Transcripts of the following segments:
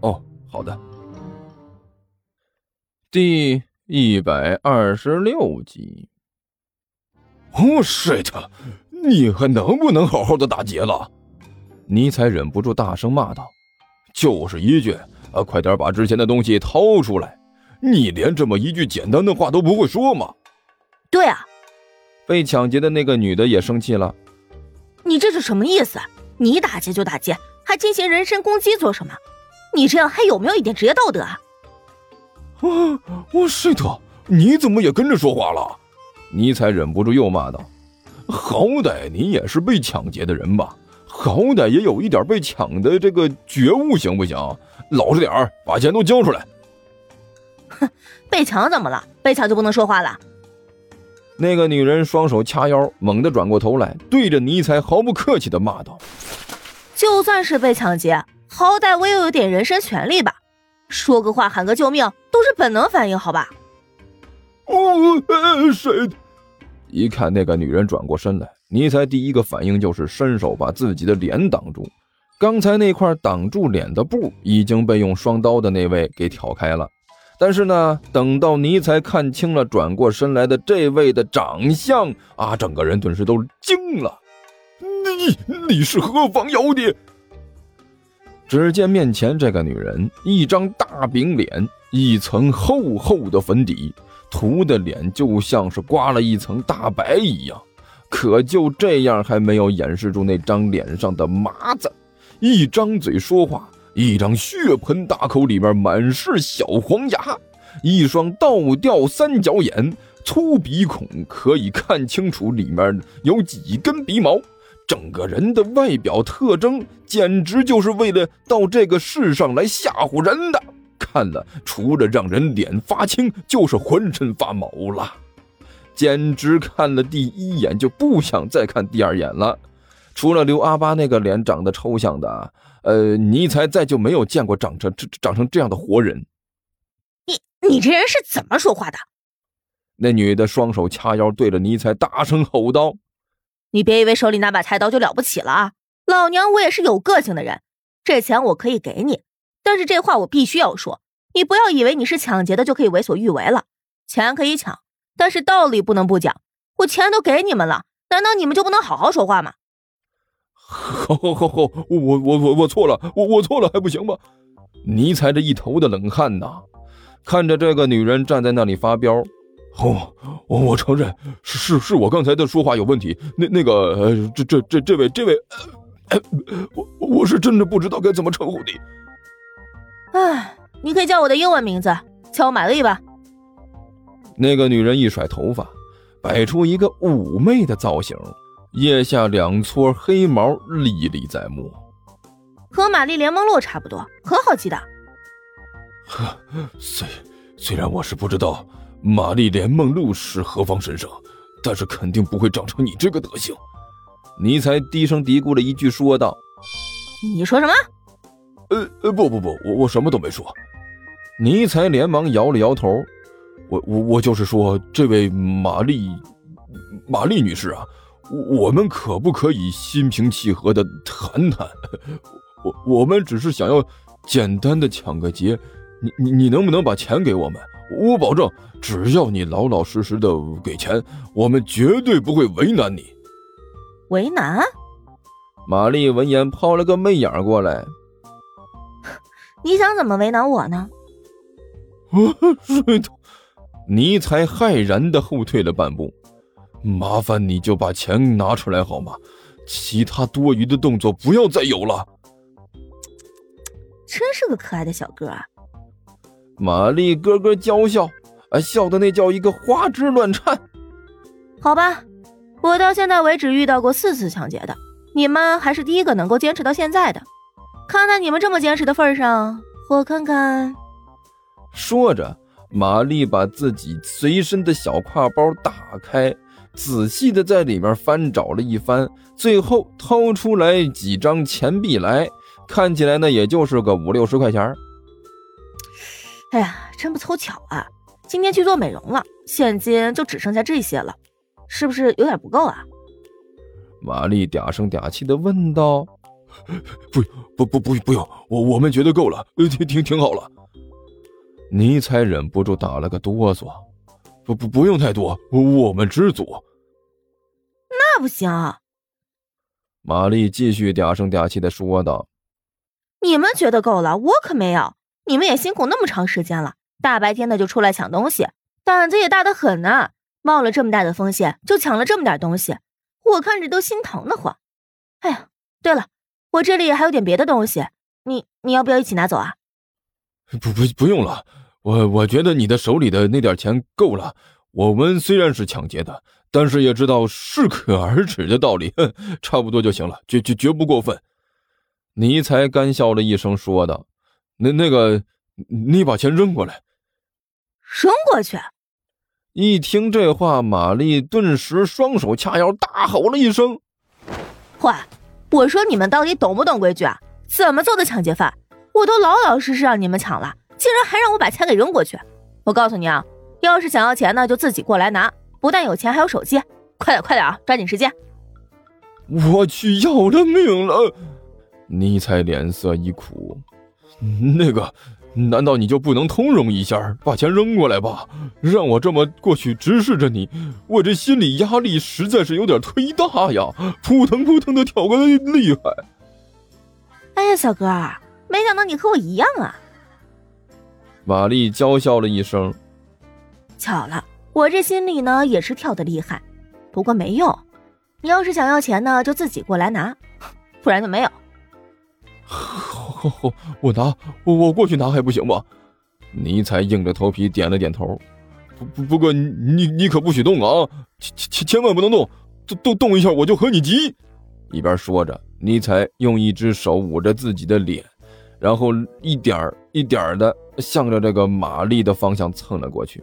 哦，好的。第一百二十六集。哦，shit！你还能不能好好的打劫了？尼采忍不住大声骂道：“就是一句，啊，快点把之前的东西掏出来！你连这么一句简单的话都不会说吗？”对啊，被抢劫的那个女的也生气了：“你这是什么意思？你打劫就打劫，还进行人身攻击做什么？你这样还有没有一点职业道德啊？”啊，我是的，你怎么也跟着说话了？尼采忍不住又骂道。好歹你也是被抢劫的人吧，好歹也有一点被抢的这个觉悟，行不行？老实点儿，把钱都交出来。哼，被抢怎么了？被抢就不能说话了？那个女人双手掐腰，猛地转过头来，对着尼采毫不客气的骂道：“就算是被抢劫，好歹我也有点人身权利吧？说个话喊个救命，都是本能反应，好吧？”哦，谁？一看那个女人转过身来，尼采第一个反应就是伸手把自己的脸挡住。刚才那块挡住脸的布已经被用双刀的那位给挑开了。但是呢，等到尼采看清了转过身来的这位的长相啊，整个人顿时都惊了。你你是何方妖孽？只见面前这个女人，一张大饼脸，一层厚厚的粉底。涂的脸就像是刮了一层大白一样，可就这样还没有掩饰住那张脸上的麻子。一张嘴说话，一张血盆大口，里面满是小黄牙，一双倒吊三角眼，粗鼻孔可以看清楚里面有几根鼻毛。整个人的外表特征简直就是为了到这个世上来吓唬人的。看了，除了让人脸发青，就是浑身发毛了，简直看了第一眼就不想再看第二眼了。除了刘阿巴那个脸长得抽象的，呃，尼才再就没有见过长成长成这样的活人。你你这人是怎么说话的？那女的双手掐腰，对着尼采大声吼道：“你别以为手里拿把菜刀就了不起了啊！老娘我也是有个性的人，这钱我可以给你。”但是这话我必须要说，你不要以为你是抢劫的就可以为所欲为了。钱可以抢，但是道理不能不讲。我钱都给你们了，难道你们就不能好好说话吗？好，好，好，好，我，我，我，我，我错了，我，我错了，还不行吗？尼采这一头的冷汗呐，看着这个女人站在那里发飙。哦，我，我承认是是是我刚才的说话有问题。那那个，呃这这这这位这位，我我是真的不知道该怎么称呼你。哎，你可以叫我的英文名字，叫我玛丽吧。那个女人一甩头发，摆出一个妩媚的造型，腋下两撮黑毛历历在目，和玛丽莲梦露差不多，很好记的。呵，虽虽然我是不知道玛丽莲梦露是何方神圣，但是肯定不会长成你这个德行。尼才低声嘀咕了一句，说道：“你说什么？”呃呃不不不，我我什么都没说。尼才连忙摇了摇头，我我我就是说，这位玛丽，玛丽女士啊，我们可不可以心平气和的谈谈？我我们只是想要简单的抢个劫，你你你能不能把钱给我们？我保证，只要你老老实实的给钱，我们绝对不会为难你。为难？玛丽闻言抛了个媚眼过来。你想怎么为难我呢？是的，尼才骇然的后退了半步。麻烦你就把钱拿出来好吗？其他多余的动作不要再有了。真是个可爱的小哥。玛丽咯咯娇笑，啊，笑的那叫一个花枝乱颤。好吧，我到现在为止遇到过四次抢劫的，你们还是第一个能够坚持到现在的。看在你们这么坚持的份上，我看看。说着，玛丽把自己随身的小挎包打开，仔细的在里面翻找了一番，最后掏出来几张钱币来，看起来呢，也就是个五六十块钱。哎呀，真不凑巧啊！今天去做美容了，现金就只剩下这些了，是不是有点不够啊？玛丽嗲声嗲气的问道：“不，不，不，不，不用，我我们觉得够了，挺挺挺好了。”尼采忍不住打了个哆嗦：“不不，不用太多，我们知足。”那不行！玛丽继续嗲声嗲气的说道：“你们觉得够了，我可没有。你们也辛苦那么长时间了，大白天的就出来抢东西，胆子也大得很呢。冒了这么大的风险，就抢了这么点东西。”我看着都心疼的慌。哎呀，对了，我这里还有点别的东西，你你要不要一起拿走啊？不不不用了，我我觉得你的手里的那点钱够了。我们虽然是抢劫的，但是也知道适可而止的道理，差不多就行了，绝绝绝不过分。尼才干笑了一声，说道：“那那个，你把钱扔过来。”扔过去。一听这话，玛丽顿时双手掐腰，大吼了一声：“喂！我说你们到底懂不懂规矩啊？怎么做的抢劫犯？我都老老实实让你们抢了，竟然还让我把钱给扔过去！我告诉你啊，要是想要钱呢，就自己过来拿，不但有钱，还有手机。快点，快点啊，抓紧时间！”我去，要了命了！尼采脸色一苦，那个。难道你就不能通融一下，把钱扔过来吧？让我这么过去直视着你，我这心理压力实在是有点忒大呀，扑腾扑腾的跳个厉害。哎呀，小哥，没想到你和我一样啊！玛丽娇笑了一声。巧了，我这心里呢也是跳的厉害，不过没用。你要是想要钱呢，就自己过来拿，不然就没有。好，好我拿我我过去拿还不行吗？尼才硬着头皮点了点头。不不不过你你可不许动啊！千千千万不能动，动动动一下我就和你急。一边说着，尼才用一只手捂着自己的脸，然后一点一点的向着这个玛丽的方向蹭了过去。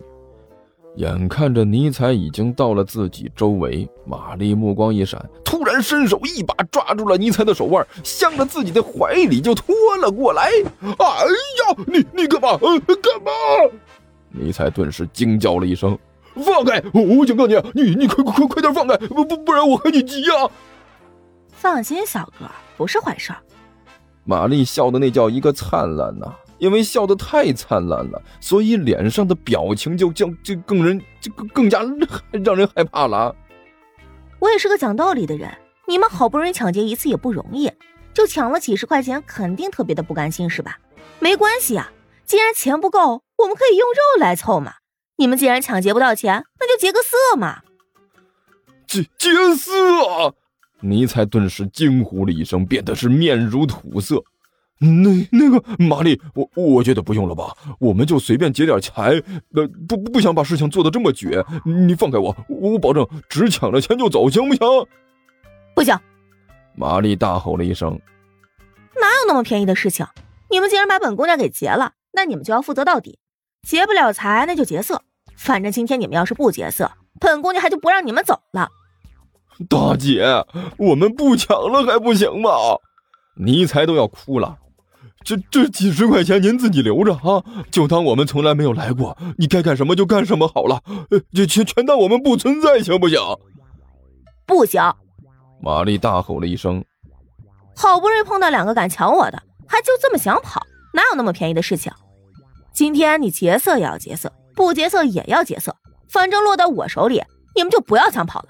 眼看着尼采已经到了自己周围，玛丽目光一闪，突然伸手一把抓住了尼采的手腕，向着自己的怀里就拖了过来。哎呀，你你干嘛？呃，干嘛？尼采顿时惊叫了一声：“放开！我警告你，你你快快快点放开！不不不然我和你急呀！”放心，小哥，不是坏事。玛丽笑的那叫一个灿烂呐！因为笑得太灿烂了，所以脸上的表情就将就更人就更更加让人害怕了。我也是个讲道理的人，你们好不容易抢劫一次也不容易，就抢了几十块钱，肯定特别的不甘心是吧？没关系啊，既然钱不够，我们可以用肉来凑嘛。你们既然抢劫不到钱，那就劫个色嘛。劫劫色！尼采顿时惊呼了一声，变得是面如土色。那那个玛丽，我我觉得不用了吧，我们就随便劫点财，呃，不不想把事情做得这么绝，你放开我，我保证只抢了钱就走，行不行？不行！玛丽大吼了一声：“哪有那么便宜的事情？你们既然把本姑娘给劫了，那你们就要负责到底，劫不了财那就劫色，反正今天你们要是不劫色，本姑娘还就不让你们走了。”大姐，我们不抢了还不行吗？尼才都要哭了。这这几十块钱您自己留着啊，就当我们从来没有来过。你该干什么就干什么好了，就全全当我们不存在，行不行？不行！玛丽大吼了一声。好不容易碰到两个敢抢我的，还就这么想跑？哪有那么便宜的事情？今天你劫色也要劫色，不劫色也要劫色，反正落到我手里，你们就不要想跑了。